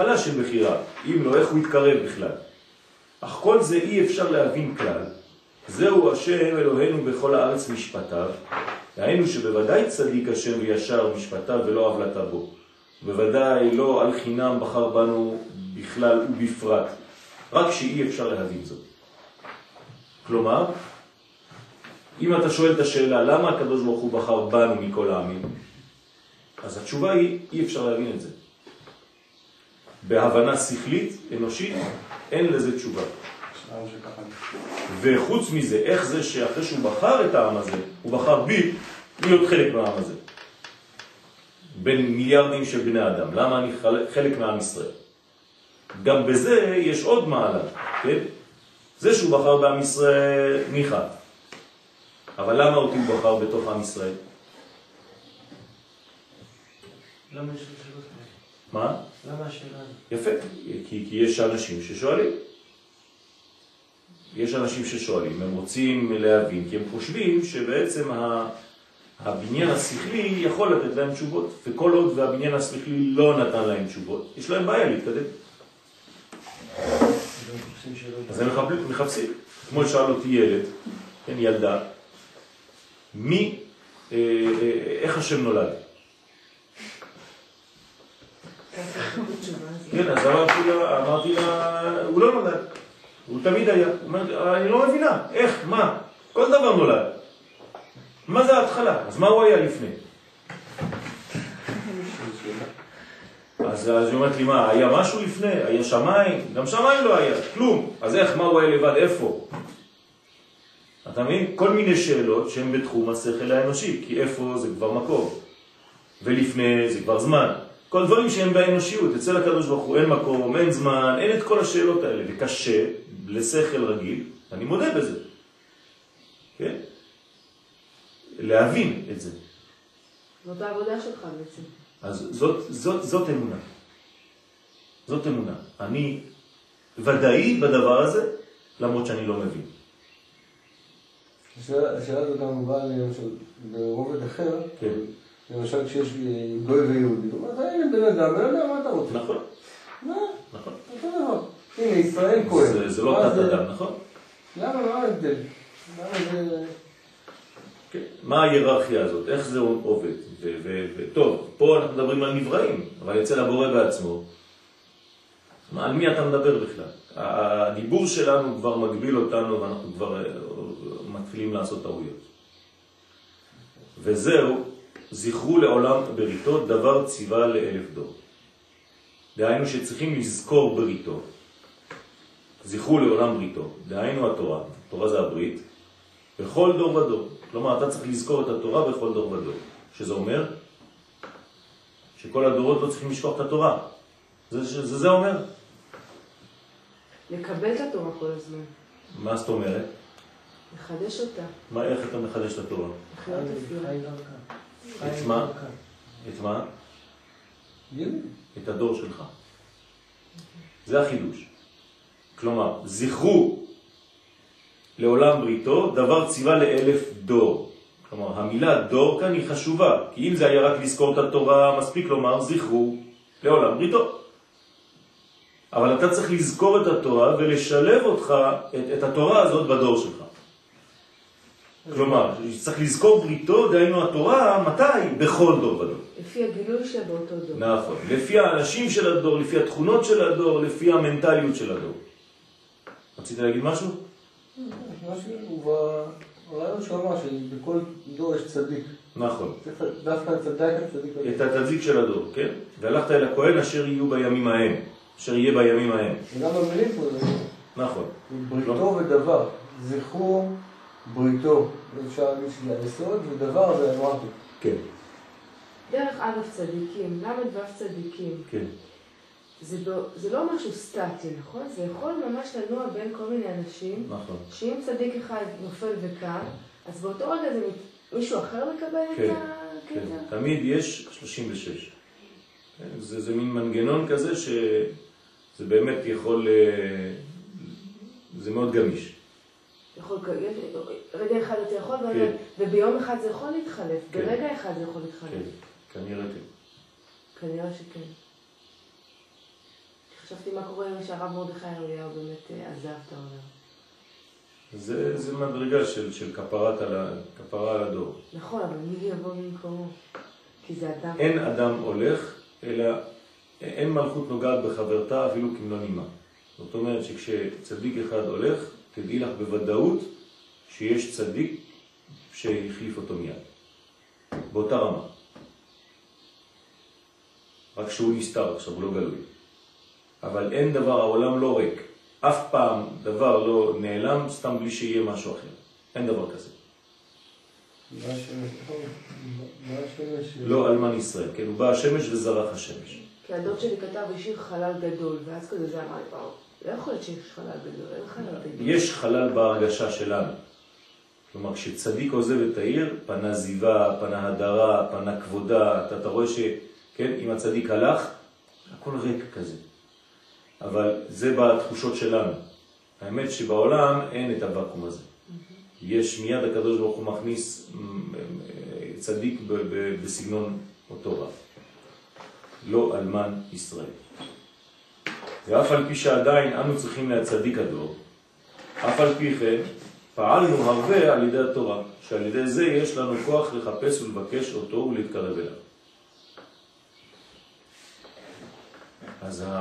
התחלה של בחירה, אם לא, איך הוא יתקרב בכלל. אך כל זה אי אפשר להבין כלל. זהו השם אלוהינו בכל הארץ משפטיו, דהיינו שבוודאי צדיק השם וישר משפטיו ולא עוולתה בו. בוודאי לא על חינם בחר בנו בכלל ובפרט, רק שאי אפשר להבין זאת. כלומר, אם אתה שואל את השאלה למה הקדוש ברוך הוא בחר בנו מכל העמים, אז התשובה היא, אי אפשר להבין את זה. בהבנה שכלית, אנושית, אין לזה תשובה. וחוץ מזה, איך זה שאחרי שהוא בחר את העם הזה, הוא בחר בי להיות חלק מהעם הזה. בין מיליארדים של בני אדם. למה אני חלק מעם ישראל? גם בזה יש עוד מעלה, כן? זה שהוא בחר בעם ישראל ניחא. אבל למה אותי הוא בחר בתוך עם ישראל? למה יש שאלות מה? יפה, כי, כי יש אנשים ששואלים. יש אנשים ששואלים, הם רוצים להבין, כי הם חושבים שבעצם הבניין השכלי יכול לתת להם תשובות, וכל עוד והבניין השכלי לא נתן להם תשובות, יש להם בעיה להתקדם. אז הם מחפשים. כמו שאל אותי ילד, כן, ילדה, מי, אה, אה, איך השם נולד? כן, אז אמרתי לה, אמרתי לה, הוא לא נולד, הוא תמיד היה. הוא אומר, אני לא מבינה, איך, מה? כל דבר נולד. מה זה ההתחלה? אז מה הוא היה לפני? אז היא אומרת לי, מה, היה משהו לפני? היה שמיים? גם שמיים לא היה, כלום. אז איך, מה הוא היה לבד? איפה? אתה מבין? כל מיני שאלות שהן בתחום השכל האנושי, כי איפה זה כבר מקום, ולפני זה כבר זמן. כל דברים שהם באנושיות, אצל הקדוש ברוך הוא אין מקום, אין זמן, אין את כל השאלות האלה, וקשה לשכל רגיל, אני מודה בזה, כן? להבין את זה. זאת העבודה שלך בעצם. אז זאת, זאת, זאת אמונה. זאת אמונה. אני ודאי בדבר הזה, למרות שאני לא מבין. השאלה הזאת גם באה ברובד אחר, כן. למשל כשיש גוי ויהודי, הוא אומר, הנה בן אדם, בן אדם, מה אתה רוצה? נכון. מה? נכון. אותו דבר. הנה, ישראל כהן. זה, לא מה תת אדם, נכון? למה, מה ההבדל? למה זה... כן. מה ההיררכיה הזאת? איך זה עובד? וטוב, פה אנחנו מדברים על נבראים, אבל אצל הבורא בעצמו, מה, על מי אתה מדבר בכלל? הדיבור שלנו כבר מגביל אותנו ואנחנו כבר אה, מתחילים לעשות טעויות. וזהו, זכרו לעולם בריתו דבר ציווה לאלף דור. דהיינו שצריכים לזכור בריתו. זכרו לעולם בריתו, דהיינו התורה, התורה זה הברית, בכל דור ודור. כלומר, אתה צריך לזכור את התורה בכל דור ודור. שזה אומר שכל הדורות לא צריכים לשכוח את התורה. זה זה, זה אומר. לקבל את התורה כל הזמן, מה זאת אומרת? לחדש אותה, מה, איך אתה מחדש את התורה? לחיות לפיה. את מה? את מה? את הדור שלך. זה החידוש. כלומר, זכרו לעולם בריתו, דבר ציווה לאלף דור. כלומר, המילה דור כאן היא חשובה, כי אם זה היה רק לזכור את התורה, מספיק לומר זכרו לעולם בריתו. אבל אתה צריך לזכור את התורה ולשלב אותך, את, את התורה הזאת בדור שלך. כלומר, צריך לזכור בריתו, דהיינו התורה, מתי? בכל דור ודור. לפי הגילוי שבאותו דור. נכון. לפי האנשים של הדור, לפי התכונות של הדור, לפי המנטליות של הדור. רצית להגיד משהו? מה שהוא ברעיון שהוא אמר שבכל דור יש צדיק. נכון. דווקא צדק הצדיק. את התזיק של הדור, כן? והלכת אל הכהן אשר יהיו בימים ההם, אשר יהיה בימים ההם. וגם במילים פה זה נכון. בריתו ודבר. זכרו בריתו. אפשר להגיד שזה היסוד, ודבר זה אמרתי. כן, דרך א' צדיקים, ל' ו' צדיקים, כן. זה, לא, זה לא משהו סטטי, נכון? זה יכול ממש לנוע בין כל מיני אנשים, נכון. שאם צדיק אחד נופל וקם, אז באותו רגע זה מת- מישהו אחר מקבל כן, את כן. הקטע? תמיד יש 36. כן, זה, זה מין מנגנון כזה שזה באמת יכול... אה, זה מאוד גמיש. יכול, רגע אחד אתה יכול, כן. וביום אחד זה יכול להתחלף, כן. ברגע אחד זה יכול להתחלף. כן, כנראה כן. כנראה שכן. חשבתי מה קורה אם שהרב מרדכי אליהו באמת אה, עזב את העולם. זה, זה מדרגה של, של כפרת על כפרה על הדור. נכון, אבל מי יבוא במקומו? כי זה אדם. אין אדם הולך, אלא אין מלכות נוגעת בחברתה אפילו כמלוא נימה. זאת אומרת שכשצדיק אחד הולך, תדעי לך בוודאות שיש צדיק שהחליף אותו מיד. באותה רמה. רק שהוא נסתר עכשיו, הוא לא גלוי. אבל אין דבר, העולם לא ריק. אף פעם דבר לא נעלם סתם בלי שיהיה משהו אחר. אין דבר כזה. מה השמש? מה השמש? לא אלמן ישראל, כן? הוא בא השמש וזרח השמש. כי הדוד שלי כתב בשיר חלל גדול, ואז כזה זה אמר לי, וואו, לא יכול שיש חלל גדול, אין חלל גדול. יש חלל בהרגשה שלנו. כלומר, כשצדיק עוזב את העיר, פנה זיווה, פנה הדרה, פנה כבודה, אתה, אתה רואה ש... כן, אם הצדיק הלך, הכל ריק כזה. אבל זה בתחושות שלנו. האמת שבעולם אין את הוואקום הזה. יש מיד הקדוש ברוך הוא מכניס מ, צדיק בסגנון אותו רב. לא אלמן ישראל. ואף על פי שעדיין אנו צריכים להצדיק הדור, אף על פי כן פעלנו הרבה על ידי התורה, שעל ידי זה יש לנו כוח לחפש ולבקש אותו ולהתקרב אליו. אז ה...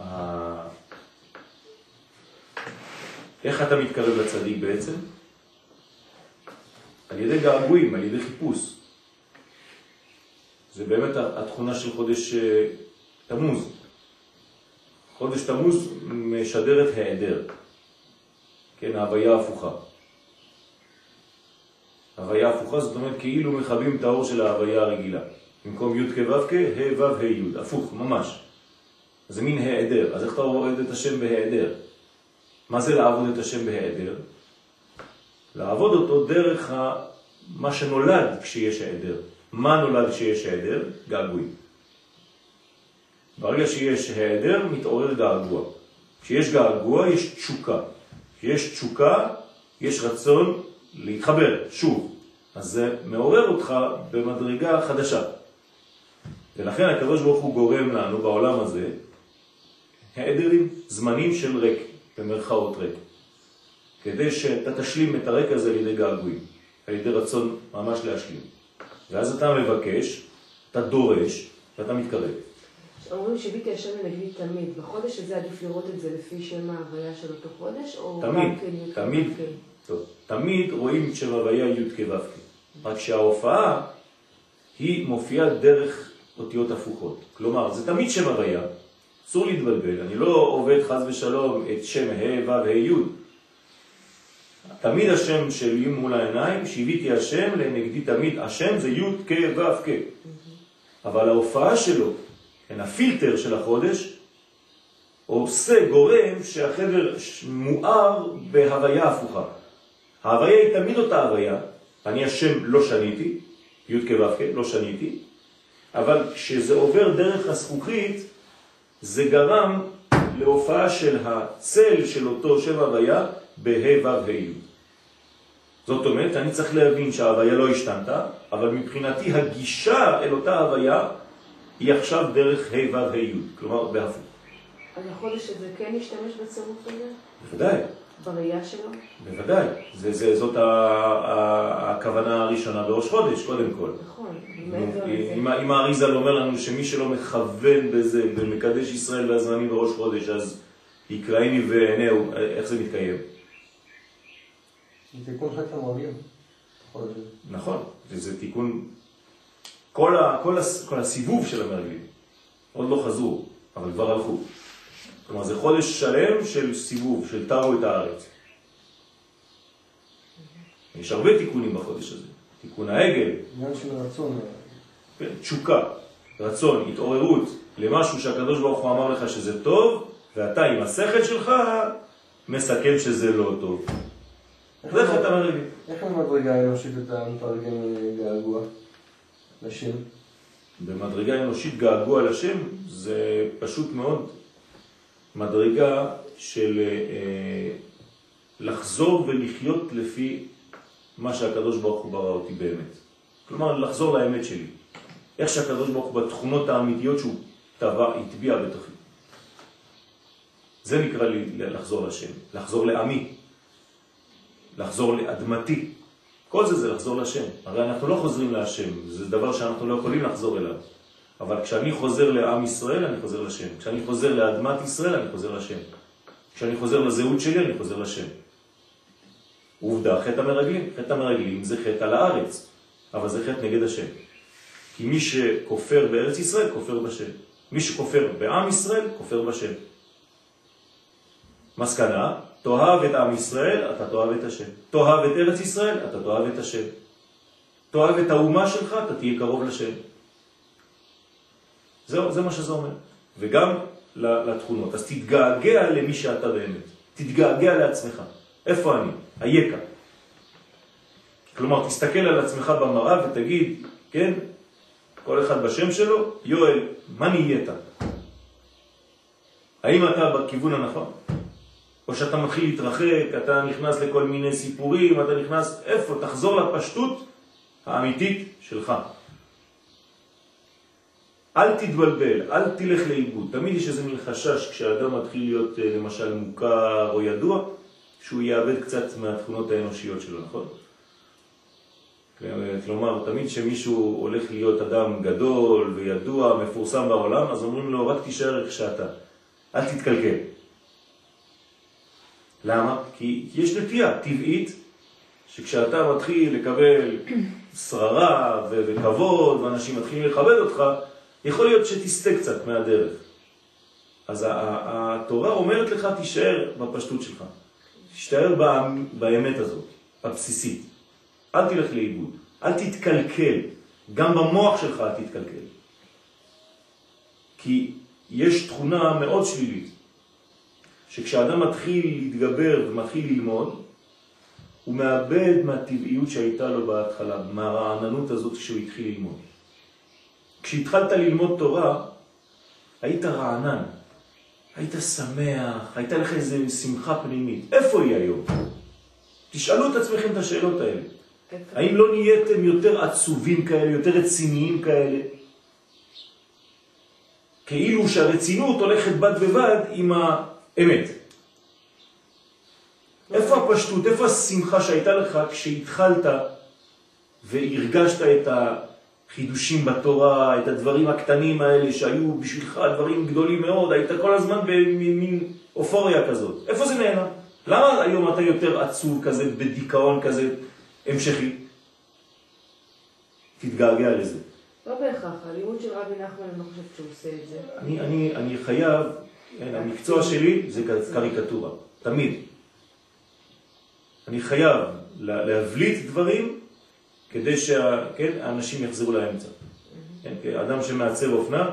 ה... איך אתה מתקרב לצדיק בעצם? על ידי געגועים, על ידי חיפוש. זה באמת התכונה של חודש אה, תמוז. חודש תמוז משדרת העדר, כן, ההוויה ההפוכה. ההוויה ההפוכה זאת אומרת כאילו מכבים את האור של ההוויה הרגילה. במקום י' כו' כ', ה' ו' ה' י', הפוך, ממש. זה מין העדר. אז איך אתה עובד את השם בהעדר? מה זה לעבוד את השם בהעדר? לעבוד אותו דרך ה... מה שנולד כשיש העדר. מה נולד כשיש העדר? געגועים. ברגע שיש העדר, מתעורר געגוע. כשיש געגוע, יש תשוקה. כשיש תשוקה, יש רצון להתחבר, שוב. אז זה מעורר אותך במדרגה חדשה. ולכן הקדוש הוא גורם לנו בעולם הזה העדרים, זמנים של ריק, במרכאות ריק. כדי שאתה תשלים את הרק הזה על ידי געגועים, על ידי רצון ממש להשלים. ואז אתה מבקש, אתה דורש, ואתה מתקרב. אומרים שביטי השם לנגדי תמיד, בחודש הזה עדיף לראות את זה לפי שם ההוויה של אותו חודש, או תמיד, גם כן תמיד? טוב, תמיד רואים שם הוויה י' כו' כ'. רק שההופעה היא מופיעה דרך אותיות הפוכות. כלומר, זה תמיד שם הוויה, אסור להתבלבל, אני לא עובד חז ושלום את שם ה' ו' ה' י'. תמיד השם שלי מול העיניים, שיוויתי השם לנגדי תמיד, השם זה י' כ' ו' כ'. אבל ההופעה שלו, כן, הפילטר של החודש, עושה גורם שהחבר מואר בהוויה הפוכה. ההוויה היא תמיד אותה הוויה, אני השם לא שניתי, י' כ' ו' כ', לא שניתי, אבל כשזה עובר דרך הזכוכית, זה גרם להופעה של הצל של אותו שם הוויה בה' ו'. זאת אומרת, אני צריך להבין שההוויה לא השתנתה, אבל מבחינתי הגישה אל אותה הוויה היא עכשיו דרך ה' ו' ה' י', כלומר בהפוך. אז החודש הזה כן ישתמש בצירוף הזה? בוודאי, בראייה שלו? בוודאי. זה, זה, זאת ה, ה, הכוונה הראשונה בראש חודש, קודם כל. נכון. אם, אם האריזל אומר לנו שמי שלא מכוון בזה ומקדש ישראל והזמנים בראש חודש, אז יקראיני ועינהו, איך זה מתקיים? זה תיקון חטא הזה. נכון, וזה תיקון, כל, ה, כל, הס, כל הסיבוב של המרגלים, עוד לא חזרו, אבל כבר הלכו. כלומר, זה חודש שלם של סיבוב, של תרו את הארץ. יש הרבה תיקונים בחודש הזה. תיקון העגל, עניין של רצון. כן, תשוקה, רצון, התעוררות למשהו שהקדוש ברוך הוא אמר לך שזה טוב, ואתה עם השכל שלך מסכם שזה לא טוב. זה חטא המרגלים. איך במדרגה האנושית אתה מתרגם געגוע לשם? במדרגה אנושית געגוע לשם זה פשוט מאוד מדרגה של אה, לחזור ולחיות לפי מה שהקדוש ברוך הוא ברא אותי באמת. כלומר, לחזור לאמת שלי. איך שהקדוש ברוך הוא בתכונות האמיתיות שהוא טבע, הטביע בתוכי. זה נקרא לי לחזור לשם, לחזור לעמי, לחזור לאדמתי. כל זה זה לחזור לשם. הרי אנחנו לא חוזרים להשם, זה דבר שאנחנו לא יכולים לחזור אליו. אבל כשאני חוזר לעם ישראל, אני חוזר לשם. כשאני חוזר לאדמת ישראל, אני חוזר לשם. כשאני חוזר לזהות שלי, אני חוזר לשם. עובדה, חטא המרגלים. חטא המרגלים זה חטא על הארץ, אבל זה חטא נגד השם. כי מי שכופר בארץ ישראל, כופר בשם. מי שכופר בעם ישראל, כופר בשם. מסקנה, תאהב את עם ישראל, אתה תאהב את השם. תאהב את ארץ ישראל, אתה תאהב את השם. תאהב את האומה שלך, אתה תהיה קרוב לשם. זהו, זה מה שזה אומר. וגם לתכונות. אז תתגעגע למי שאתה באמת. תתגעגע לעצמך. איפה אני? היקה. כלומר, תסתכל על עצמך במראה ותגיד, כן, כל אחד בשם שלו, יואל, מה נהיית? האם אתה בכיוון הנכון? או שאתה מתחיל להתרחק, אתה נכנס לכל מיני סיפורים, אתה נכנס, איפה? תחזור לפשטות האמיתית שלך. אל תתבלבל, אל תלך לאיבוד. תמיד יש איזה מין חשש כשאדם מתחיל להיות אה, למשל מוכר או ידוע, שהוא יאבד קצת מהתכונות האנושיות שלו, נכון? כלומר, תמיד כשמישהו הולך להיות אדם גדול וידוע, מפורסם בעולם, אז אומרים לו, רק תישאר איך שאתה, אל תתקלקל. למה? כי יש נטייה טבעית שכשאתה מתחיל לקבל שררה וכבוד ואנשים מתחילים לכבד אותך, יכול להיות שתסתה קצת מהדרך. אז התורה אומרת לך, תישאר בפשטות שלך. תשתער באמת הזאת, הבסיסית. אל תלך לאיבוד, אל תתקלקל. גם במוח שלך אל תתקלקל. כי יש תכונה מאוד שלילית, שכשאדם מתחיל להתגבר ומתחיל ללמוד, הוא מאבד מהטבעיות שהייתה לו בהתחלה, מהרעננות הזאת שהוא התחיל ללמוד. כשהתחלת ללמוד תורה, היית רענן, היית שמח, הייתה לך איזו שמחה פנימית. איפה היא היום? תשאלו את עצמכם את השאלות האלה. האם לא נהייתם יותר עצובים כאלה, יותר רציניים כאלה? כאילו שהרצינות הולכת בד בבד עם האמת. איפה הפשטות, איפה השמחה שהייתה לך כשהתחלת והרגשת את החידושים בתורה, את הדברים הקטנים האלה שהיו בשבילך דברים גדולים מאוד, היית כל הזמן במין אופוריה כזאת. איפה זה נהנה? למה היום אתה יותר עצוב כזה, בדיכאון כזה המשכי? תתגעגע לזה. לא בהכרח, הלימוד של רבי נחמן, אני לא חושבת שהוא עושה את זה. אני, אני, אני חייב, המקצוע שלי זה קריקטורה, תמיד. אני חייב להבליט דברים כדי שהאנשים כן, יחזרו לאמצע. כן, אדם שמעצב אופנה,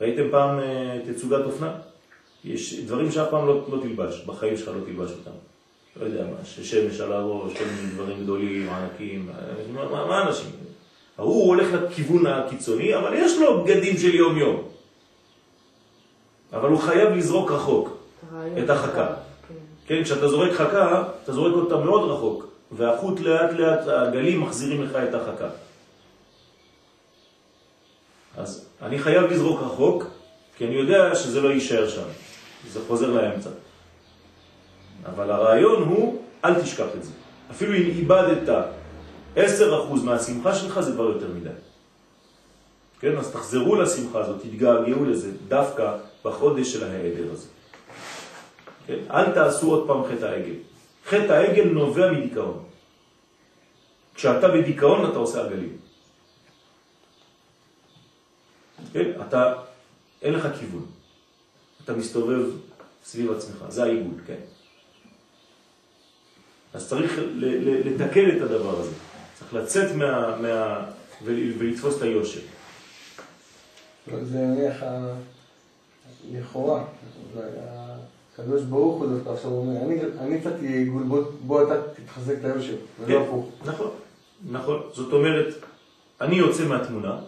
ראיתם פעם אה, תצוגת אופנה? יש דברים שאף פעם לא, לא תלבש, בחיים שלך לא תלבש אותם. לא יודע מה, ששמש על הראש, כל מיני דברים גדולים, ענקים, מה, מה, מה אנשים? הוא הולך לכיוון הקיצוני, אבל יש לו בגדים של יום-יום. אבל הוא חייב לזרוק רחוק את החכה. כן. כן, כשאתה זורק חכה, אתה זורק אותה מאוד רחוק, והחוט לאט לאט, הגלים מחזירים לך את החכה. אז אני חייב לזרוק רחוק, כי אני יודע שזה לא יישאר שם, זה חוזר לאמצע. אבל הרעיון הוא, אל תשכח את זה. אפילו אם איבדת 10% מהשמחה שלך זה כבר יותר מדי. כן, אז תחזרו לשמחה הזאת, תתגעגעו לזה, דווקא בחודש של ההיעדר הזה. כן? אל תעשו עוד פעם חטא העגל. חטא העגל נובע מדיכאון. כשאתה בדיכאון אתה עושה עגלים. כן? אתה, אין לך כיוון. אתה מסתובב סביב עצמך, זה העיגול, כן? אז צריך לתקן את הדבר הזה. צריך לצאת מה... מה ולתפוס את היושר. זה נניח לכאורה, הקדוש ברוך הוא דווקא עכשיו אומר, אני קצת עיגול, בוא אתה תתחזק את היושר, ולא כן, הפוך. נכון, נכון. זאת אומרת, אני יוצא מהתמונה,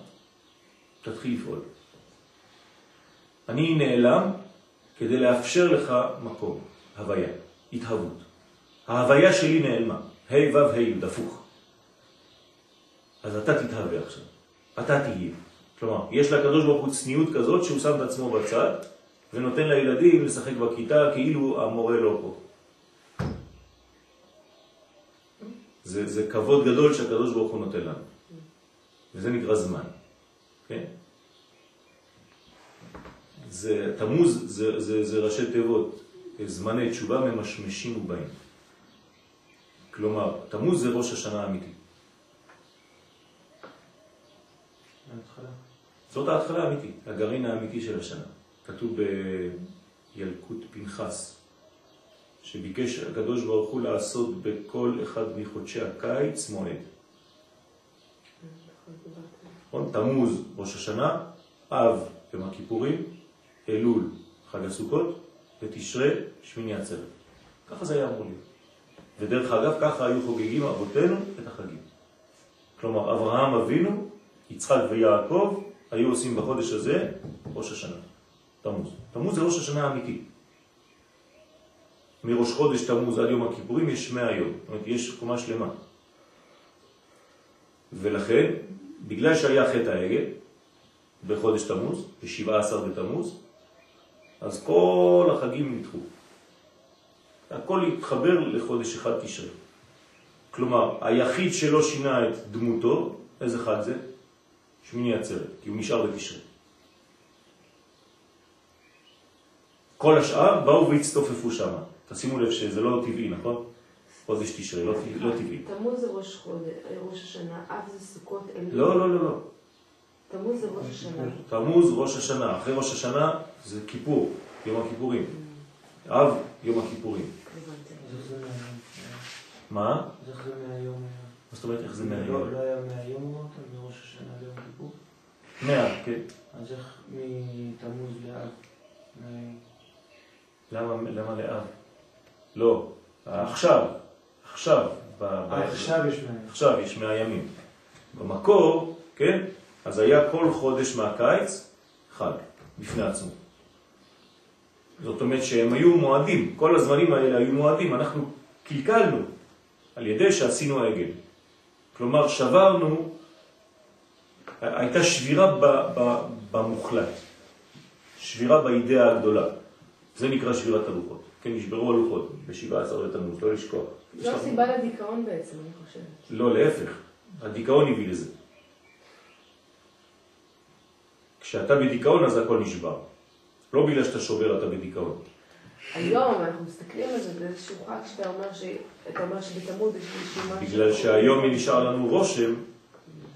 תתחיל לפעול. אני נעלם כדי לאפשר לך מקום, הוויה, התהוות. ההוויה שלי נעלמה. ה' ו' ה' י', הפוך. אז אתה תתהווה עכשיו. אתה תהיה. כלומר, יש לקדוש ברוך הוא צניעות כזאת שהוא שם את עצמו בצד ונותן לילדים לשחק בכיתה כאילו המורה לא פה. זה, זה כבוד גדול שהקדוש ברוך הוא נותן לנו. וזה נקרא זמן. כן? זה, תמוז זה, זה, זה ראשי תיבות, זמני תשובה ממשמשים ובאים. כלומר, תמוז זה ראש השנה האמיתי. ההתחלה. זאת ההתחלה האמיתית, הגרעין האמיתי של השנה. כתוב בילקוט פנחס, שביקש הקדוש ברוך הוא לעשות בכל אחד מחודשי הקיץ מועד. נכון? תמוז, ראש השנה, אב, יום הכיפורים, אלול, חג הסוכות, ותשרה, שמיני עצרת. ככה זה היה אמור להיות. ודרך אגב, ככה היו חוגגים אבותינו את החגים. כלומר, אברהם אבינו, יצחק ויעקב, היו עושים בחודש הזה ראש השנה, תמוז. תמוז זה ראש השנה האמיתי. מראש חודש תמוז עד יום הכיפורים יש 100 יום, זאת אומרת, יש קומה שלמה. ולכן, בגלל שהיה חטא העגל בחודש תמוז, ב-17 בתמוז, אז כל החגים נדחו. הכל התחבר לחודש אחד תשרה. כלומר, היחיד שלא שינה את דמותו, איזה חג זה? שמיני עצרת, כי הוא נשאר בתשרה. כל השאר באו והצטופפו שם. תשימו לב שזה לא טבעי, נכון? חודש תשרה, לא, לא טבעי. תמוז זה ראש חודש, ראש השנה, אב זה סוכות, אלול. לא, לא, לא, לא. תמוז זה ראש השנה. תמוז ראש השנה, אחרי ראש השנה זה כיפור, יום הכיפורים. אב, יום הכיפורים. זה? מה? זה מהיום? מה זאת אומרת איך זה לא מהיום? לא היה מהיום אמרת? מראש השנה ליום כיפור? מאה, כן. אז איך מתמוז לאב? מה- למה, למה לאב? לא, עכשיו, עכשיו. אה, עכשיו יש מהיום. עכשיו יש מאה ימים. במקור, כן, אז היה כל חודש מהקיץ חג, בפני עצמו. זאת אומרת שהם היו מועדים, כל הזמנים האלה היו מועדים, אנחנו קלקלנו על ידי שעשינו עגל. כלומר, שברנו, הייתה שבירה ב, ב, במוחלט, שבירה באידאה הגדולה. זה נקרא שבירת הלוחות. כן, נשברו הלוחות ב-17 לתמוז, לא לשכוח. זו לך- הסיבה לדיכאון בעצם, אני חושבת. לא, להפך. הדיכאון הביא לזה. כשאתה בדיכאון אז הכל נשבר. לא בגלל שאתה שובר אתה בדיכאון. היום אנחנו מסתכלים על זה באיזשהו חג שאתה אומר ש... אומר שבתמוז יש איזשהו משהו... בגלל שהיום נשאר לנו רושם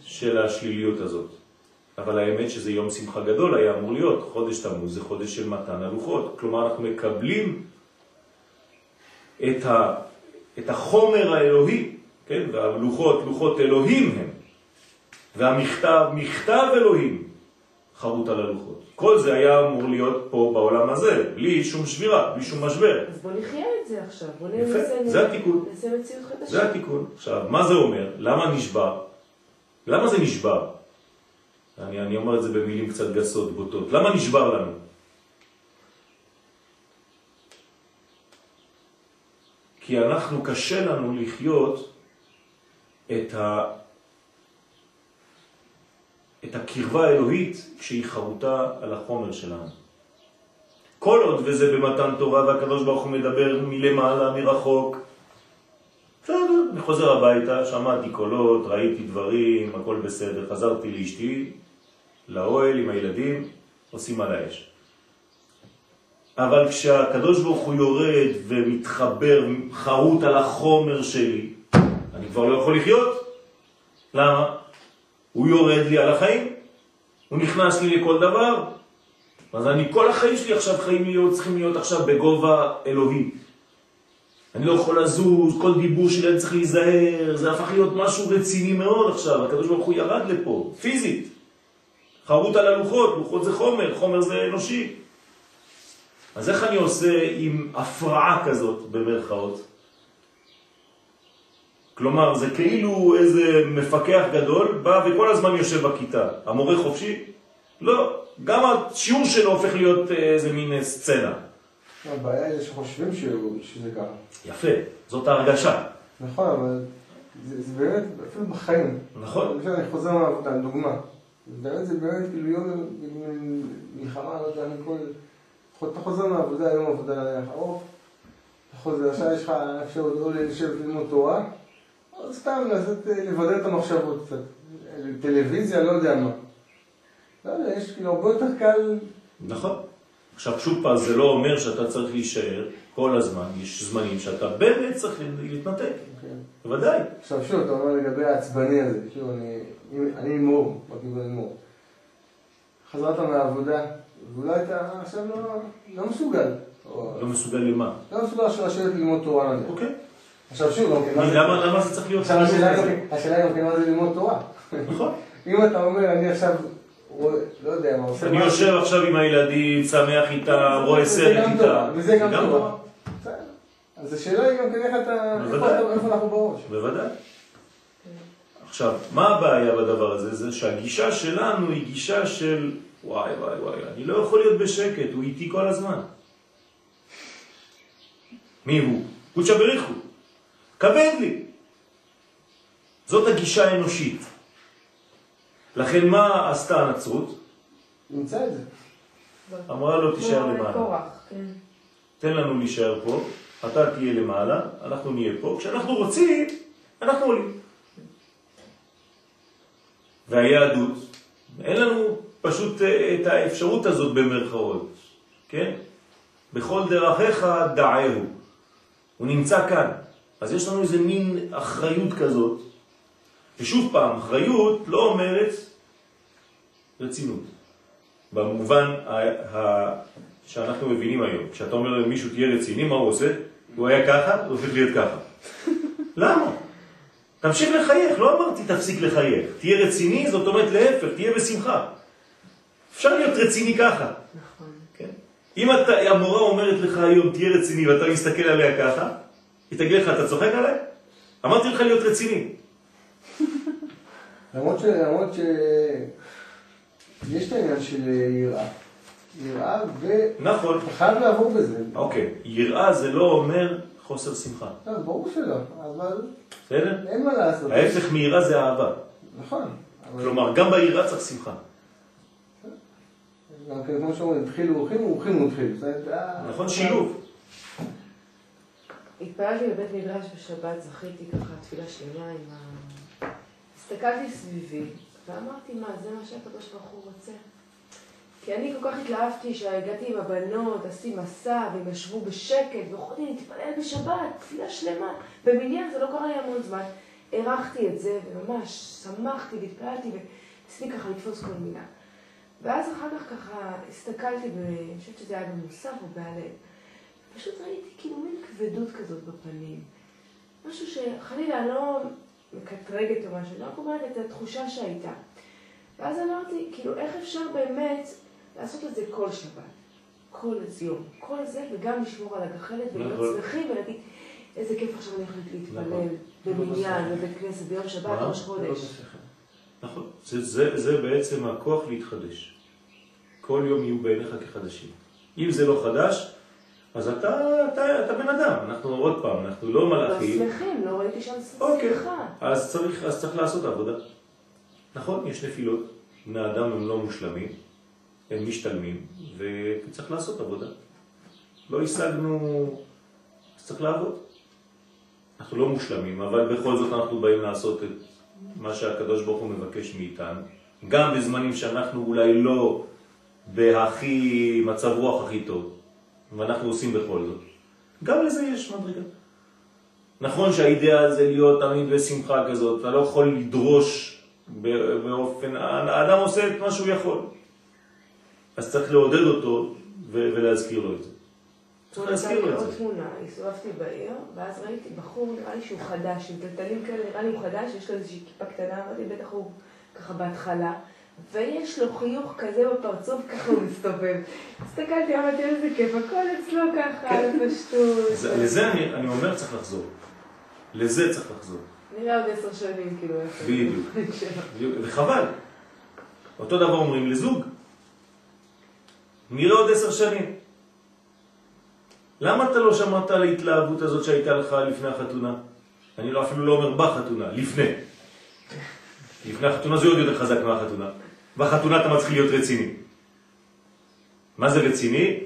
של השליליות הזאת. אבל האמת שזה יום שמחה גדול היה אמור להיות. חודש תמוז זה חודש של מתן הלוחות. כלומר אנחנו מקבלים את, ה, את החומר האלוהי, כן? והלוחות, לוחות אלוהים הם. והמכתב, מכתב אלוהים חרוט על הלוחות. כל זה היה אמור להיות פה בעולם הזה, בלי שום שבירה, בלי שום משבר. אז בוא נחיה את זה עכשיו. בוא ננסה... זה התיקון. נעשה מציאות חדשה. זה התיקון. עכשיו, מה זה אומר? למה נשבר? למה זה נשבר? אני, אני אומר את זה במילים קצת גסות, בוטות. למה נשבר לנו? כי אנחנו, קשה לנו לחיות את, ה, את הקרבה האלוהית כשהיא חרוטה על החומר שלנו. כל עוד וזה במתן תורה והקדוש ברוך הוא מדבר מלמעלה, מרחוק, בסדר, אני חוזר הביתה, שמעתי קולות, ראיתי דברים, הכל בסדר, חזרתי לאשתי, לאוהל עם הילדים, עושים על האש. אבל כשהקדוש ברוך הוא יורד ומתחבר, חרוט על החומר שלי, אני כבר לא יכול לחיות. למה? הוא יורד לי על החיים, הוא נכנס לי לכל דבר, אז אני, כל החיים שלי עכשיו חיים להיות, צריכים להיות עכשיו בגובה אלוהי. אני לא יכול לזוז, כל דיבור שלי אני צריך להיזהר, זה הפך להיות משהו רציני מאוד עכשיו, הקדוש ברוך הוא ירד לפה, פיזית. חרוט על הלוחות, לוחות זה חומר, חומר זה אנושי. אז איך אני עושה עם הפרעה כזאת, במרכאות? כלומר, זה כאילו איזה מפקח גדול בא וכל הזמן יושב בכיתה. המורה חופשי? לא. גם השיעור שלו הופך להיות איזה מין סצנה. הבעיה היא שחושבים שזה ככה. יפה, זאת ההרגשה. נכון, אבל זה, זה באמת, אפילו בחיים. נכון. אני חוזר מהעבודה, דוגמה. באמת זה באמת כאילו יום מלחמה, לא יודע, אני כל... אתה חוזר מהעבודה, יום עבודה ארוך, אתה חוזר, עכשיו יש לך אפשרות או לשבת ללמוד תורה, סתם לעשות, אה, לבדר את המחשבות קצת. טלוויזיה, לא יודע מה. לא יודע, יש כאילו הרבה יותר קל... נכון. עכשיו שוב פעם, זה לא אומר שאתה צריך להישאר כל הזמן, יש זמנים שאתה באמת צריך להתנתק, כן. בוודאי. עכשיו שוב, אתה אומר לגבי העצבני הזה, שוב, אני, אני הימור, בכיוון הימור. חזרת מהעבודה, ואולי אתה עכשיו לא, לא מסוגל. לא מסוגל למה. לא מסוגל לשבת ללמוד תורה נניח. אוקיי. עכשיו שוב, למה זה צריך להיות עכשיו השאלה גם? כן- מה זה ללמוד תורה. נכון. אם אתה אומר, אני עכשיו, לא יודע מה, עושה אני יושב עכשיו עם הילדים, שמח איתם, רואה סרט איתם. תורה, וזה גם תורה. אז השאלה היא גם כן איך. אתה- איפה אנחנו בראש. בוודאי. עכשיו, מה הבעיה בדבר הזה? זה שהגישה שלנו היא גישה של וואי וואי וואי, אני לא יכול להיות בשקט, הוא איתי כל הזמן. מי הוא? קודשא בריחו. כבד לי. זאת הגישה האנושית. לכן מה עשתה הנצרות? נמצא את זה. אמרה לו תישאר כמו למעלה. כן. תן לנו להישאר פה, אתה תהיה למעלה, אנחנו נהיה פה, כשאנחנו רוצים, אנחנו עולים. והיהדות, אין לנו פשוט אה, את האפשרות הזאת במרכאות, כן? בכל דרכיך דעהו. הוא נמצא כאן. אז יש לנו איזה מין אחריות כזאת, ושוב פעם, אחריות לא אומרת רצינות. במובן ה- ה- שאנחנו מבינים היום. כשאתה אומר למישהו תהיה רציני, מה הוא עושה? הוא היה ככה, הוא הופך להיות ככה. למה? תמשיך לחייך, לא אמרתי תפסיק לחייך. תהיה רציני, זאת אומרת להפך, תהיה בשמחה. אפשר להיות רציני ככה. נכון. כן? אם אתה, המורה אומרת לך היום תהיה רציני ואתה מסתכל עליה ככה, היא תגיד לך, אתה צוחק עליי? אמרתי לך להיות רציני. למרות ש... למרות ש... יש את העניין של יראה. יראה, ואתה נכון. חייב לעבור בזה. אוקיי, יראה זה לא אומר חוסר שמחה. לא, ברור שלא, אבל בסדר? אין מה לעשות. ההפך מיראה זה אהבה. נכון. אבל- כלומר, גם ביראה צריך שמחה. כן, כמו שאומרים, התחילו אורחים, אורחים אה, נכון, שילוב. התפללתי בבית מדרש בשבת, זכיתי ככה תפילה שלמה עם ה... הסתכלתי סביבי, ואמרתי, מה, זה מה שהקדוש ברוך הוא רוצה? כי אני כל כך התלהבתי שהגעתי עם הבנות, עשיתי מסע, והם ישבו בשקט, ויכולתי להתפלל בשבת, תפילה שלמה. במניין זה לא קרה לי המון זמן. הערכתי את זה, וממש שמחתי והתפללתי, וניסיתי ככה לתפוס כל מילה. ואז אחר כך ככה הסתכלתי, ב- אני חושבת שזה היה במוסף או בהלל. פשוט ראיתי כאילו מין כבדות כזאת בפנים. משהו שחלילה לא מקטרגת או משהו, רק אומרת את התחושה שהייתה. ואז אמרתי, כאילו, איך אפשר באמת לעשות את זה כל שבת, כל יום, כל זה, וגם לשמור על הגחלת ולהיות נכון. שמחים ולהגיד, איזה כיף עכשיו אני הולכת להתפלל נכון. במניין, בבית כנסת, ביום שבת? ראש חודש. נכון. זה, זה, זה בעצם הכוח להתחדש. כל יום יהיו בעיניך כחדשים. אם זה לא חדש, אז אתה, אתה, אתה בן אדם. אנחנו עוד פעם, אנחנו לא לא מלאכים. שמחים, לא ראיתי שם אוקיי. שמחה. אז צריך, אז צריך לעשות עבודה. נכון, יש נפילות. בני אדם הם לא מושלמים, הם משתלמים, וצריך לעשות עבודה. לא השגנו, אז צריך לעבוד. אנחנו לא מושלמים, אבל בכל זאת אנחנו באים לעשות את מה שהקדוש ברוך הוא מבקש מאיתנו, גם בזמנים שאנחנו אולי לא בהכי מצב רוח הכי טוב, ואנחנו עושים בכל זאת. גם לזה יש מדרגה. נכון שהאידאה זה להיות תמיד בשמחה כזאת, אתה לא יכול לדרוש ב- באופן, האדם עושה את מה שהוא יכול. אז צריך לעודד אותו ו- ולהזכיר לו את זה. צריך להזכיר לו את עוד זה. תמונה, הסתובבתי בעיר, ואז ראיתי בחור, נראה לי שהוא חדש, עם טלטלים כאלה, נראה לי הוא חדש, יש לו איזושהי כיפה קטנה, אמרתי, בטח הוא ככה בהתחלה, ויש לו חיוך כזה בפרצוף, ככה הוא מסתובב. הסתכלתי, אמרתי, איזה כיף, הכל אצלו ככה, כן. בפשטות. זה- לזה אני, אומר צריך לחזור. לזה צריך לחזור. נראה עוד עשר שנים, כאילו, איפה. בדיוק. וחבל. אותו דבר אומרים לזוג. נראה עוד עשר שנים. למה אתה לא שמעת על ההתלהבות הזאת שהייתה לך לפני החתונה? אני לא, אפילו לא אומר בחתונה, לפני. לפני החתונה זה עוד יותר חזק מהחתונה. בחתונה אתה מתחיל להיות רציני. מה זה רציני?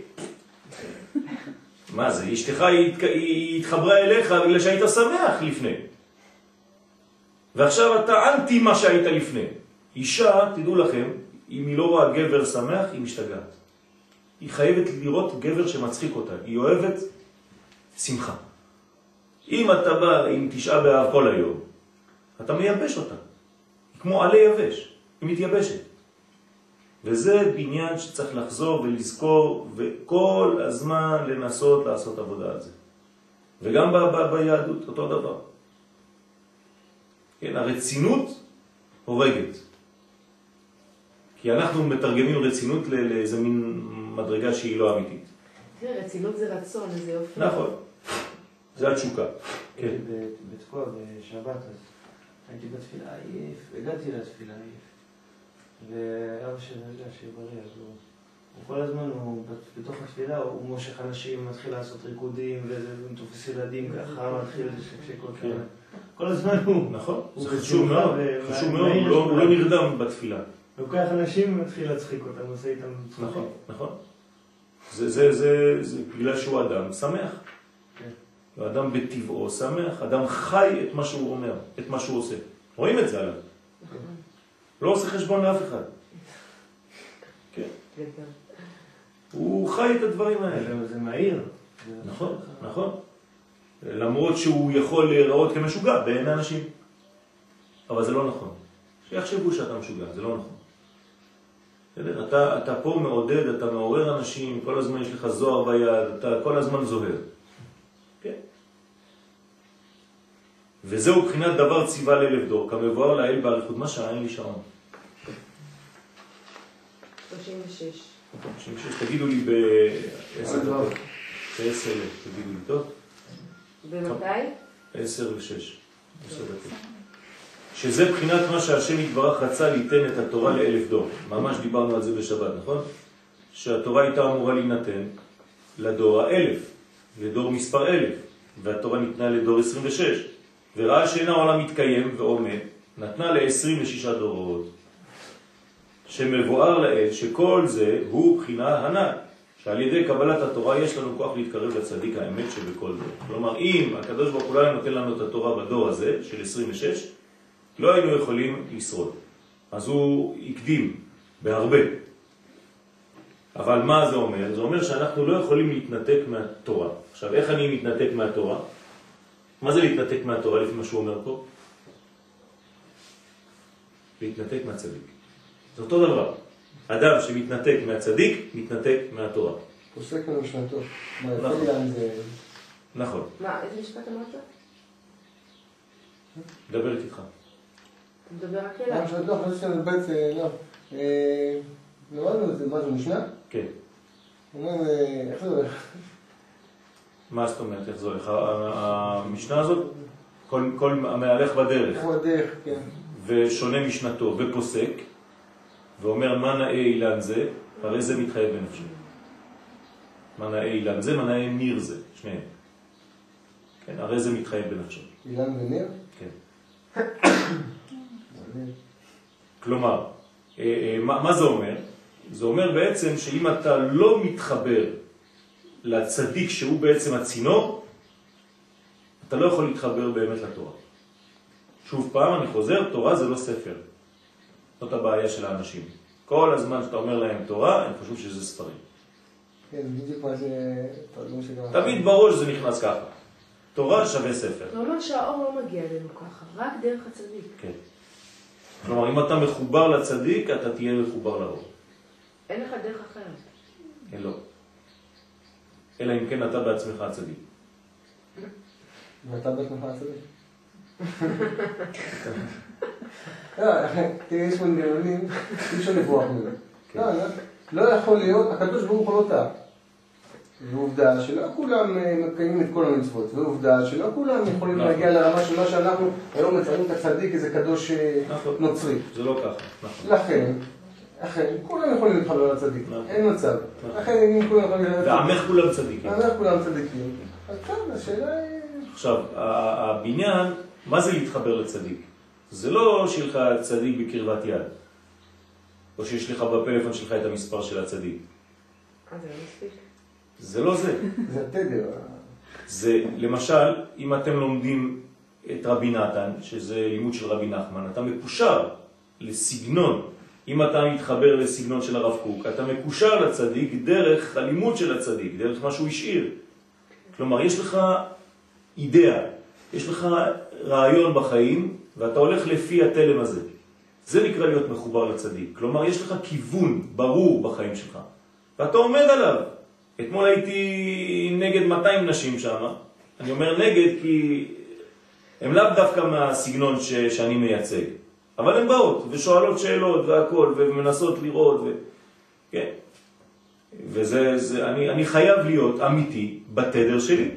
מה זה? אשתך היא התחברה אליך בגלל שהיית שמח לפני. ועכשיו אתה אנטי מה שהיית לפני. אישה, תדעו לכם, אם היא לא רואה גבר שמח, היא משתגעת. היא חייבת לראות גבר שמצחיק אותה. היא אוהבת שמחה. אם אתה בא עם תשעה באב כל היום, אתה מייבש אותה. כמו עלי יבש, היא מתייבשת. וזה בניין שצריך לחזור ולזכור, וכל הזמן לנסות לעשות עבודה על זה. וגם ב- ב- ביהדות, אותו דבר. כן, הרצינות הורגת. כי אנחנו מתרגמים רצינות ל- לאיזה מין מדרגה שהיא לא אמיתית. תראה, רצינות זה רצון, איזה יופי. נכון. זה התשוקה. כן. בתקוע בשבת, אז הייתי בתפילה עייף, הגעתי לתפילה עייף. ואבא שלי, אני יודע, שיהיה בריא, אז הוא... הוא כל הזמן, הוא בת- בתוך התפילה, הוא מושך אנשים, מתחיל לעשות ריקודים, וזה, תופס ילדים ככה, מתחיל לשקשק אותם. כן. כל הזמן הוא נכון, הוא זה חשוב מאוד, חשוב מאוד, הוא לא- לא. נרדם בתפילה. לוקח אנשים ומתחיל להצחיק אותם, עושה איתם צחוקים. נכון, נכון. זה, זה, זה, זה בגלל שהוא אדם שמח. כן. אדם בטבעו שמח, אדם חי את מה שהוא אומר, את מה שהוא עושה. רואים את זה עליו. לא עושה חשבון לאף אחד. כן. הוא חי את הדברים האלה. זה- מהיר. נכון, נכון. למרות שהוא יכול להיראות כמשוגע בעין האנשים. אבל זה לא נכון. שיחשבו שאתה משוגע, זה לא נכון. בסדר? אתה, אתה פה מעודד, אתה מעורר אנשים, כל הזמן יש לך זוהר ביד, אתה כל הזמן זוהר. כן. וזהו בחינת דבר ציווה לאלף דור, כמבואר לאל באריכות. מה לי שעון. 36. שש, תגידו לי בעשר דקות. בעשר, תגידו לי, טוב? ומתי? עשר ושש. עשר דקות. שזה בחינת מה שהשם יתברך רצה ליתן את התורה לאלף דור. ממש דיברנו על זה בשבת, נכון? שהתורה הייתה אמורה להינתן לדור האלף, לדור מספר אלף, והתורה ניתנה לדור 26. וראה שאין העולם מתקיים ועומד, נתנה ל-26 דורות. שמבואר לאל שכל זה הוא בחינה הנ"ל, שעל ידי קבלת התורה יש לנו כוח להתקרב לצדיק האמת שבכל דור. כלומר, אם הקדוש ברוך הוא לא נותן לנו את התורה בדור הזה, של 26, לא היינו יכולים לשרוד. אז הוא הקדים בהרבה. אבל מה זה אומר? זה אומר שאנחנו לא יכולים להתנתק מהתורה. עכשיו, איך אני מתנתק מהתורה? מה זה להתנתק מהתורה לפי מה שהוא אומר פה? להתנתק מהצדיק. זה אותו דבר. אדם שמתנתק מהצדיק, מתנתק מהתורה. פוסק ממשנתו. מה, נכון. נכון, מה, איזה משפט אמרת? דבר איתך. מדבר רק אליו. משנתו? אה, לא. אה, למדנו את זה, מה זה, משנה? כן. אה, איך זה הולך? מה זאת אומרת, איך זה הולך? המשנה הזאת, כל, כל המהלך בדרך איך בדרך, כן. ושונה משנתו ופוסק, ואומר מה נאה אילן זה, הרי זה מתחייב בנפשו. מה נאה אילן זה, מה נאה ניר זה, שניהם. כן, הרי זה מתחייב בנפשו. אילן וניר? כן. כלומר, אה, אה, מה, מה זה אומר? זה אומר בעצם שאם אתה לא מתחבר לצדיק שהוא בעצם הצינור, אתה לא יכול להתחבר באמת לתורה. שוב פעם, אני חוזר, תורה זה לא ספר. זאת הבעיה של האנשים. כל הזמן שאתה אומר להם תורה, הם חושבים שזה ספרים. כן, זה בדיוק מה שגם... תמיד בראש זה נכנס ככה. תורה שווה ספר. זה אומר שהאור לא מגיע אלינו ככה, רק דרך הצדיק. כן. כלומר, אם אתה מחובר לצדיק, אתה תהיה מחובר לאור. אין לך דרך אחרת. כן, לא. אלא אם כן אתה בעצמך הצדיק. ואתה בעצמך הצדיק. לא, תראה, יש מנגנונים, אי אפשר לברוח מזה. כן. לא, לא, לא יכול להיות, הקדוש ברוך הוא לא טעה. ועובדה שלא כולם אה, מקיימים את כל המצוות, ועובדה שלא כולם יכולים נכון. להגיע לרמה של מה שאנחנו היום מציינים את הצדיק איזה קדוש אה, נכון. נוצרי. זה לא ככה, נכון. לכן, אכן, כולם יכולים להתחבר לצדיק, נכון. אין מצב. נכון. אכן, אם כולם יכולים להתחבר לצדיק, ועמך כולם צדיקים. אנחנו כולם צדיקים. אז השאלה היא... עכשיו, הבניין, מה זה להתחבר לצדיק? זה לא שיהיה לך צדיק בקרבת יד, או שיש לך בפלאפון שלך את המספר של הצדיק. אה, זה לא? זה לא זה. זה התדר. זה, למשל, אם אתם לומדים את רבי נתן, שזה לימוד של רבי נחמן, אתה מקושר לסגנון. אם אתה מתחבר לסגנון של הרב קוק, אתה מקושר לצדיק דרך הלימוד של הצדיק, דרך מה שהוא השאיר. כלומר, יש לך אידאה, יש לך רעיון בחיים, ואתה הולך לפי התלם הזה. זה נקרא להיות מחובר לצדיק. כלומר, יש לך כיוון ברור בחיים שלך, ואתה עומד עליו. אתמול הייתי נגד 200 נשים שם. אני אומר נגד כי הם לאו דווקא מהסגנון ש, שאני מייצג. אבל הן באות ושואלות שאלות והכל, ומנסות לראות, ו... כן. וזה, זה, אני, אני חייב להיות אמיתי בתדר שלי.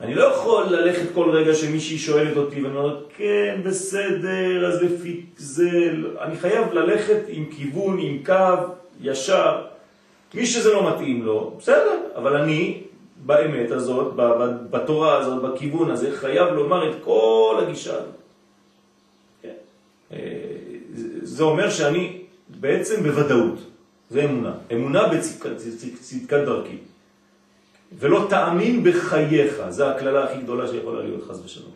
אני לא יכול ללכת כל רגע שמישהי שואלת אותי ואני אומר, כן, בסדר, אז לפי זה, לא." אני חייב ללכת עם כיוון, עם קו, ישר. מי שזה לא מתאים לו, בסדר, אבל אני, באמת הזאת, בתורה הזאת, בכיוון הזה, חייב לומר את כל הגישה הזאת. אה, זה- אומר שאני בעצם בוודאות, זה אמונה. אמונה בצדקת צדק- צדקת דרכי. ולא תאמין בחייך, זה הכללה הכי גדולה שיכולה להיות, חס ושלום.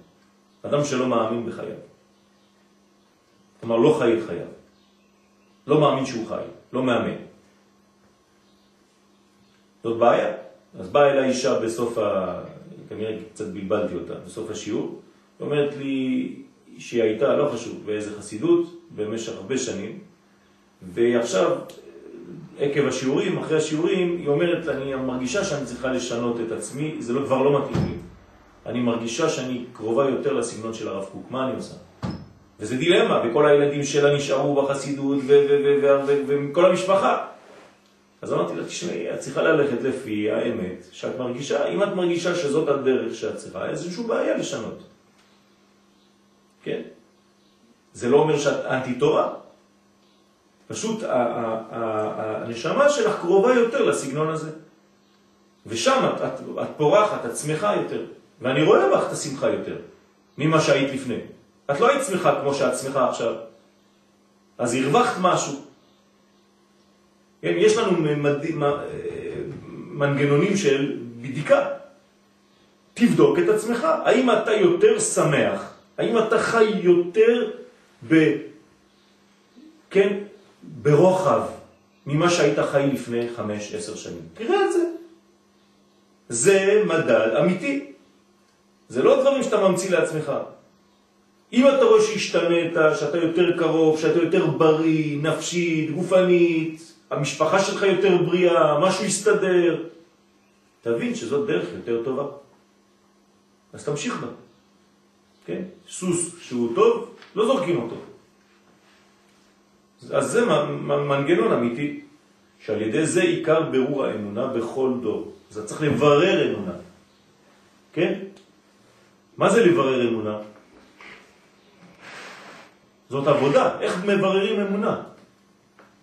אדם שלא מאמין בחייו. כלומר, לא חי את חייו. לא מאמין שהוא חי, לא מאמן. זאת בעיה. אז באה אליי אישה בסוף ה... כנראה קצת בלבלתי אותה, בסוף השיעור, ואומרת לי שהיא הייתה, לא חשוב, באיזה חסידות, במשך הרבה שנים, ועכשיו, עקב השיעורים, אחרי השיעורים, היא אומרת, אני מרגישה שאני צריכה לשנות את עצמי, זה לא, כבר לא מתאים לי. אני מרגישה שאני קרובה יותר לסגנון של הרב קוק, מה אני עושה? וזה דילמה, וכל הילדים שלה נשארו בחסידות, וכל המשפחה. אז אמרתי לה, תשמעי, את צריכה ללכת לפי האמת שאת מרגישה, אם את מרגישה שזאת הדרך שאת צריכה, אז אין שום בעיה לשנות. כן? זה לא אומר שאת אנטי תורה. פשוט הנשמה שלך קרובה יותר לסגנון הזה. ושם את, את, את פורחת, את שמחה יותר. ואני רואה בך את השמחה יותר ממה שהיית לפני. את לא היית שמחה כמו שאת שמחה עכשיו. אז הרווחת משהו. כן, יש לנו ממד... אה, מנגנונים של בדיקה. תבדוק את עצמך. האם אתה יותר שמח? האם אתה חי יותר ב... כן, ברוחב ממה שהיית חי לפני חמש, עשר שנים? תראה את זה. זה מדד אמיתי. זה לא דברים שאתה ממציא לעצמך. אם אתה רואה שהשתנית, שאתה יותר קרוב, שאתה יותר בריא, נפשית, גופנית, המשפחה שלך יותר בריאה, משהו יסתדר, תבין שזאת דרך יותר טובה. אז תמשיך בה. כן? סוס שהוא טוב, לא זורקים אותו. אז זה מנגנון אמיתי, שעל ידי זה עיקר ברור האמונה בכל דור. אז אתה צריך לברר אמונה. כן? מה זה לברר אמונה? זאת עבודה, איך מבררים אמונה?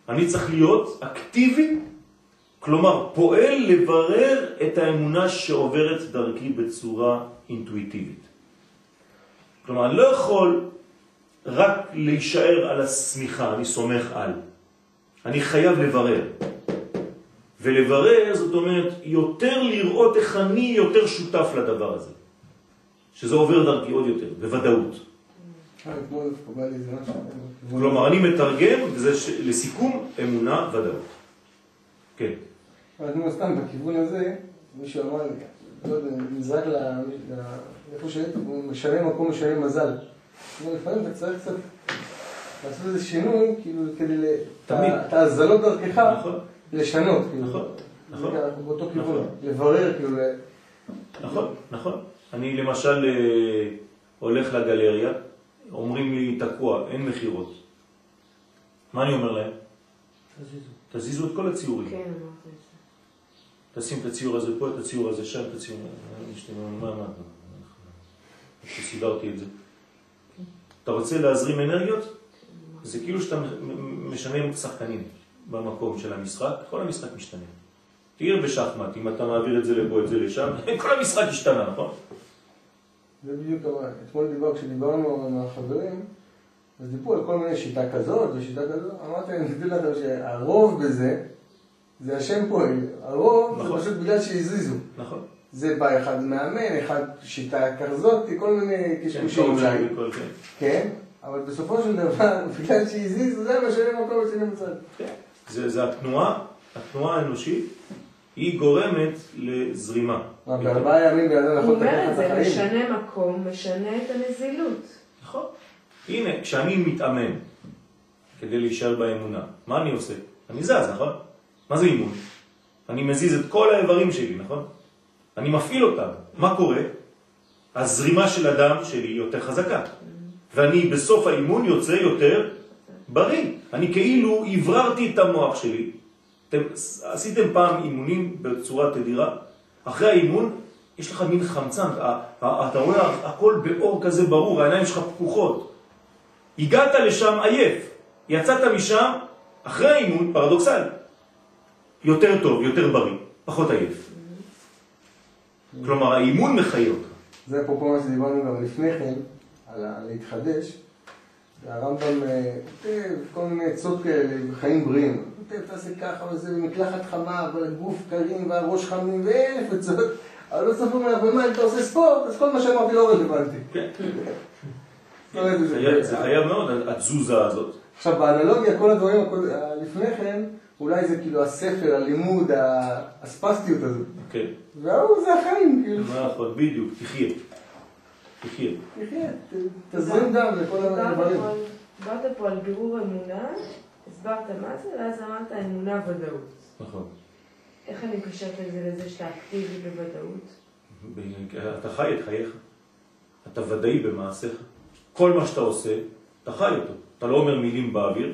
אני צריך להיות אקטיבי, כלומר פועל לברר את האמונה שעוברת דרכי בצורה אינטואיטיבית. כלומר, אני לא יכול רק להישאר על הסמיכה, אני סומך על. אני חייב לברר. ולברר זאת אומרת יותר לראות איך אני יותר שותף לדבר הזה. שזה עובר דרכי עוד יותר, בוודאות. כלומר, אני מתרגם, וזה. לסיכום, אמונה, ודאות. כן. אבל נו, סתם, בכיוון הזה, מישהו אמר לא יודע, נזרק ל... איפה שהיית, הוא משנה מקום, משנה מזל. לפעמים אתה צריך קצת לעשות איזה שינוי, כאילו, כדי. את ההזלות דרכך, נכון, לשנות, כאילו. נכון, נכון. באותו כיוון, נכון. לברר, כאילו, ל... נכון, נכון. אני למשל אה, הולך לגלריה, אומרים לי תקוע, אין מחירות. מה אני אומר להם? תזיזו. תזיזו את כל הציורים. כן. תשים את הציור הזה פה, את הציור הזה שם, את הציור... אשתי אומרת, מה, מה, מה? אתה רוצה להזרים אנרגיות? זה כאילו שאתה משנה שחקנים. במקום של המשחק, כל המשחק משתנה. תראה בשחמט, אם אתה מעביר את זה לפה, את זה לשם, כל המשחק השתנה, נכון? זה בדיוק, אבל אתמול דיבר, כשדיברנו עם החברים, אז דיברו על כל מיני שיטה כזאת ושיטה כזאת, אמרתי להם, תדעו לכם שהרוב בזה, זה השם פועל, הרוב נכון. זה פשוט בגלל שהזיזו. נכון. זה בא אחד מאמן, אחד שיטה כזאת, כל מיני קשקושים כן, אולי, זה. כן? אבל בסופו של דבר, בגלל שהזיזו, זה משנה מקום ושני מצד. זה, זה התנועה, התנועה האנושית, היא גורמת לזרימה. מה, בארבעה ימים בן אדם יכול את את זה, החיים? משנה מקום, משנה את הנזילות. נכון. הנה, כשאני מתאמן כדי להישאר באמונה, מה אני עושה? אני זז, נכון? מה זה אימון? אני מזיז את כל האיברים שלי, נכון? אני מפעיל אותם. מה קורה? הזרימה של הדם שלי יותר חזקה. ואני בסוף האימון יוצא יותר בריא. אני כאילו הבררתי את המוח שלי. אתם עשיתם פעם אימונים בצורה תדירה? אחרי האימון יש לך מין חמצן, אתה רואה הכל באור כזה ברור, העיניים שלך פקוחות. הגעת לשם עייף, יצאת משם אחרי האימון, פרדוקסל, יותר טוב, יותר בריא, פחות עייף. כלומר, האימון מחיה אותך. זה אפרופו מה שדיברנו גם לפני כן, על להתחדש. והרמב"ם אה, כותב כל מיני עצות כאלה, חיים בריאים. כותב, תעשה ככה וזה, מקלחת חמה, אבל הגוף קרים והראש חמים ואלף עצות. אבל לא ספרו ממנו, ומה, אם אתה עושה ספורט, אז כל מה שאמרתי לא רלוונטי. כן. אומרת, זה- חייב- מאוד, התזוזה הזאת. עכשיו, באנלוגיה, כל הדברים לפני כן, אולי זה כאילו הספר, הלימוד, ה- הספסטיות הזאת. כן, וההוא זה החיים, כאילו. נכון, בדיוק, תחיה. תחיה. תחיה, תזרים דם לכל הדברים. דיברת פה על בירור אמונה, הסברת מה זה, ואז אמרת אמונה ודאות. נכון. איך אני מקשרת את זה לזה שאתה אקטיבי בוודאות? אתה חי את חייך. אתה ודאי במעשיך. כל מה שאתה עושה, אתה חי אותו. אתה לא אומר מילים באוויר.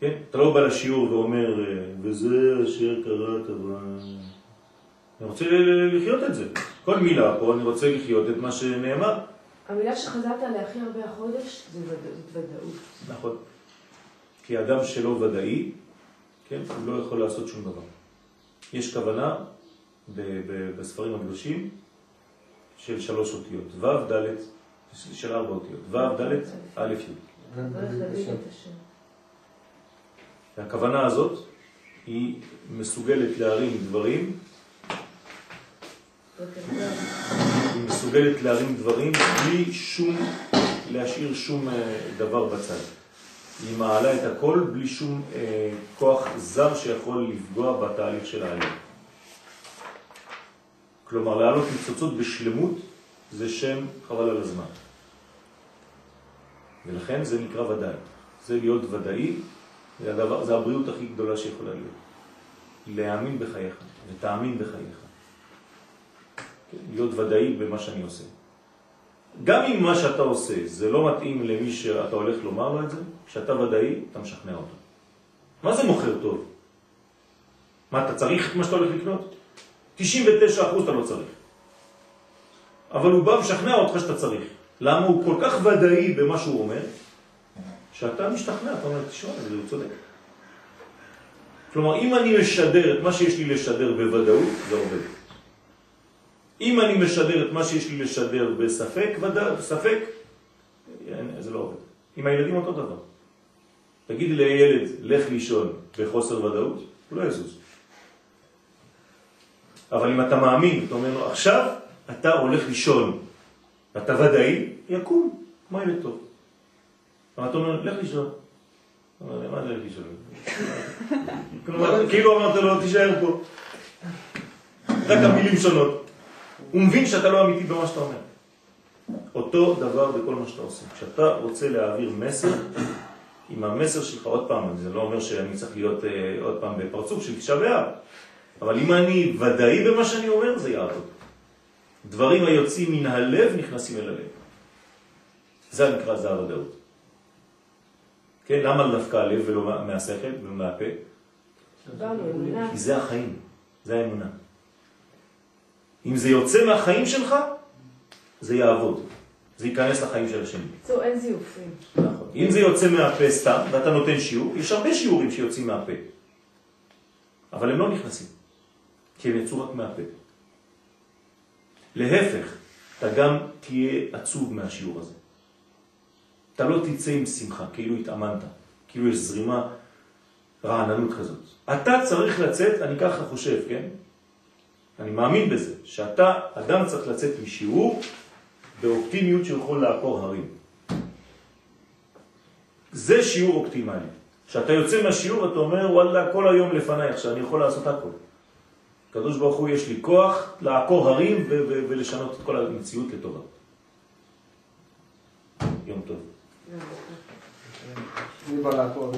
כן? אתה לא בא לשיעור ואומר, אה, וזה אשר קראת, אבל... אני רוצה לחיות את זה. כל מילה פה, אני רוצה לחיות את מה שנאמר. המילה שחזרת עליה הכי הרבה החודש זה ודאות. נכון. כי אדם שלא ודאי, כן, הוא לא יכול לעשות שום דבר. יש כוונה בספרים הקדושים של שלוש אותיות, ו' ד', של ארבע אותיות, ו' ד' א' י'. והכוונה הזאת היא מסוגלת להרים דברים, היא מסוגלת להרים דברים בלי שום, להשאיר שום אה, דבר בצד. היא מעלה את הכל בלי שום אה, כוח זר שיכול לפגוע בתהליך של העלייה. כלומר, לעלות ניצוצות בשלמות זה שם חבל על הזמן. ולכן זה נקרא ודאי. זה להיות ודאי, זה, הדבר, זה הבריאות הכי גדולה שיכולה להיות. להאמין בחייך, ותאמין בחייך. להיות ודאי במה שאני עושה. גם אם מה שאתה עושה זה לא מתאים למי שאתה הולך לומר לו את זה, כשאתה ודאי, אתה משכנע אותו. מה זה מוכר טוב? מה, אתה צריך את מה שאתה הולך לקנות? 99% אתה לא צריך. אבל הוא בא ומשכנע אותך שאתה צריך. למה? הוא כל כך ודאי במה שהוא אומר, שאתה משתכנע, אתה אומר, תשמע, זה הוא צודק. כלומר, אם אני משדר את מה שיש לי לשדר בוודאות, זה עובד. אם אני משדר את מה שיש לי לשדר בספק, ודא, בספק, זה לא עובד. עם הילדים אותו דבר. תגיד לילד, לך לישון בחוסר ודאות, הוא לא יזוז. אבל אם אתה מאמין, אתה אומר לו, עכשיו אתה הולך לישון, אתה ודאי, יקום, כמו ילד טוב. אבל אתה אומר, לך לישון. אומר, מה זה לך לישון? כאילו אמרת לו, תישאר פה. רק המילים שונות. הוא מבין שאתה לא אמיתי במה שאתה אומר. אותו דבר בכל מה שאתה עושה. כשאתה רוצה להעביר מסר, עם המסר שלך, עוד פעם, זה לא אומר שאני צריך להיות אה, עוד פעם בפרצוף של תשעה באב, אבל אם אני ודאי במה שאני אומר, זה יעבוד. דברים היוצאים מן הלב נכנסים אל הלב. זה נקרא זה הוודאות. כן, למה דווקא הלב ולא מה- מהשכל ולא מהפה? דיברנו, אמונה. כי זה החיים, זה האמונה. אם זה יוצא מהחיים שלך, זה יעבוד. זה ייכנס לחיים של השני. בקיצור, אין זיופים. נכון. אם זה יוצא מהפה סתם, ואתה נותן שיעור, יש הרבה שיעורים שיוצאים מהפה. אבל הם לא נכנסים, כי הם יצאו רק מהפה. להפך, אתה גם תהיה עצוב מהשיעור הזה. אתה לא תצא עם שמחה, כאילו התאמנת, כאילו יש זרימה, רעננות כזאת. אתה צריך לצאת, אני ככה חושב, כן? אני מאמין בזה, שאתה, אדם צריך לצאת משיעור באופטימיות שיכול לעקור הרים. זה שיעור אופטימלי. כשאתה יוצא מהשיעור אתה אומר, וואלה, כל היום לפניי עכשיו, אני יכול לעשות הכל. הקדוש ברוך הוא יש לי כוח לעקור הרים ולשנות את כל המציאות לטובה. יום טוב. אני בא לעקור.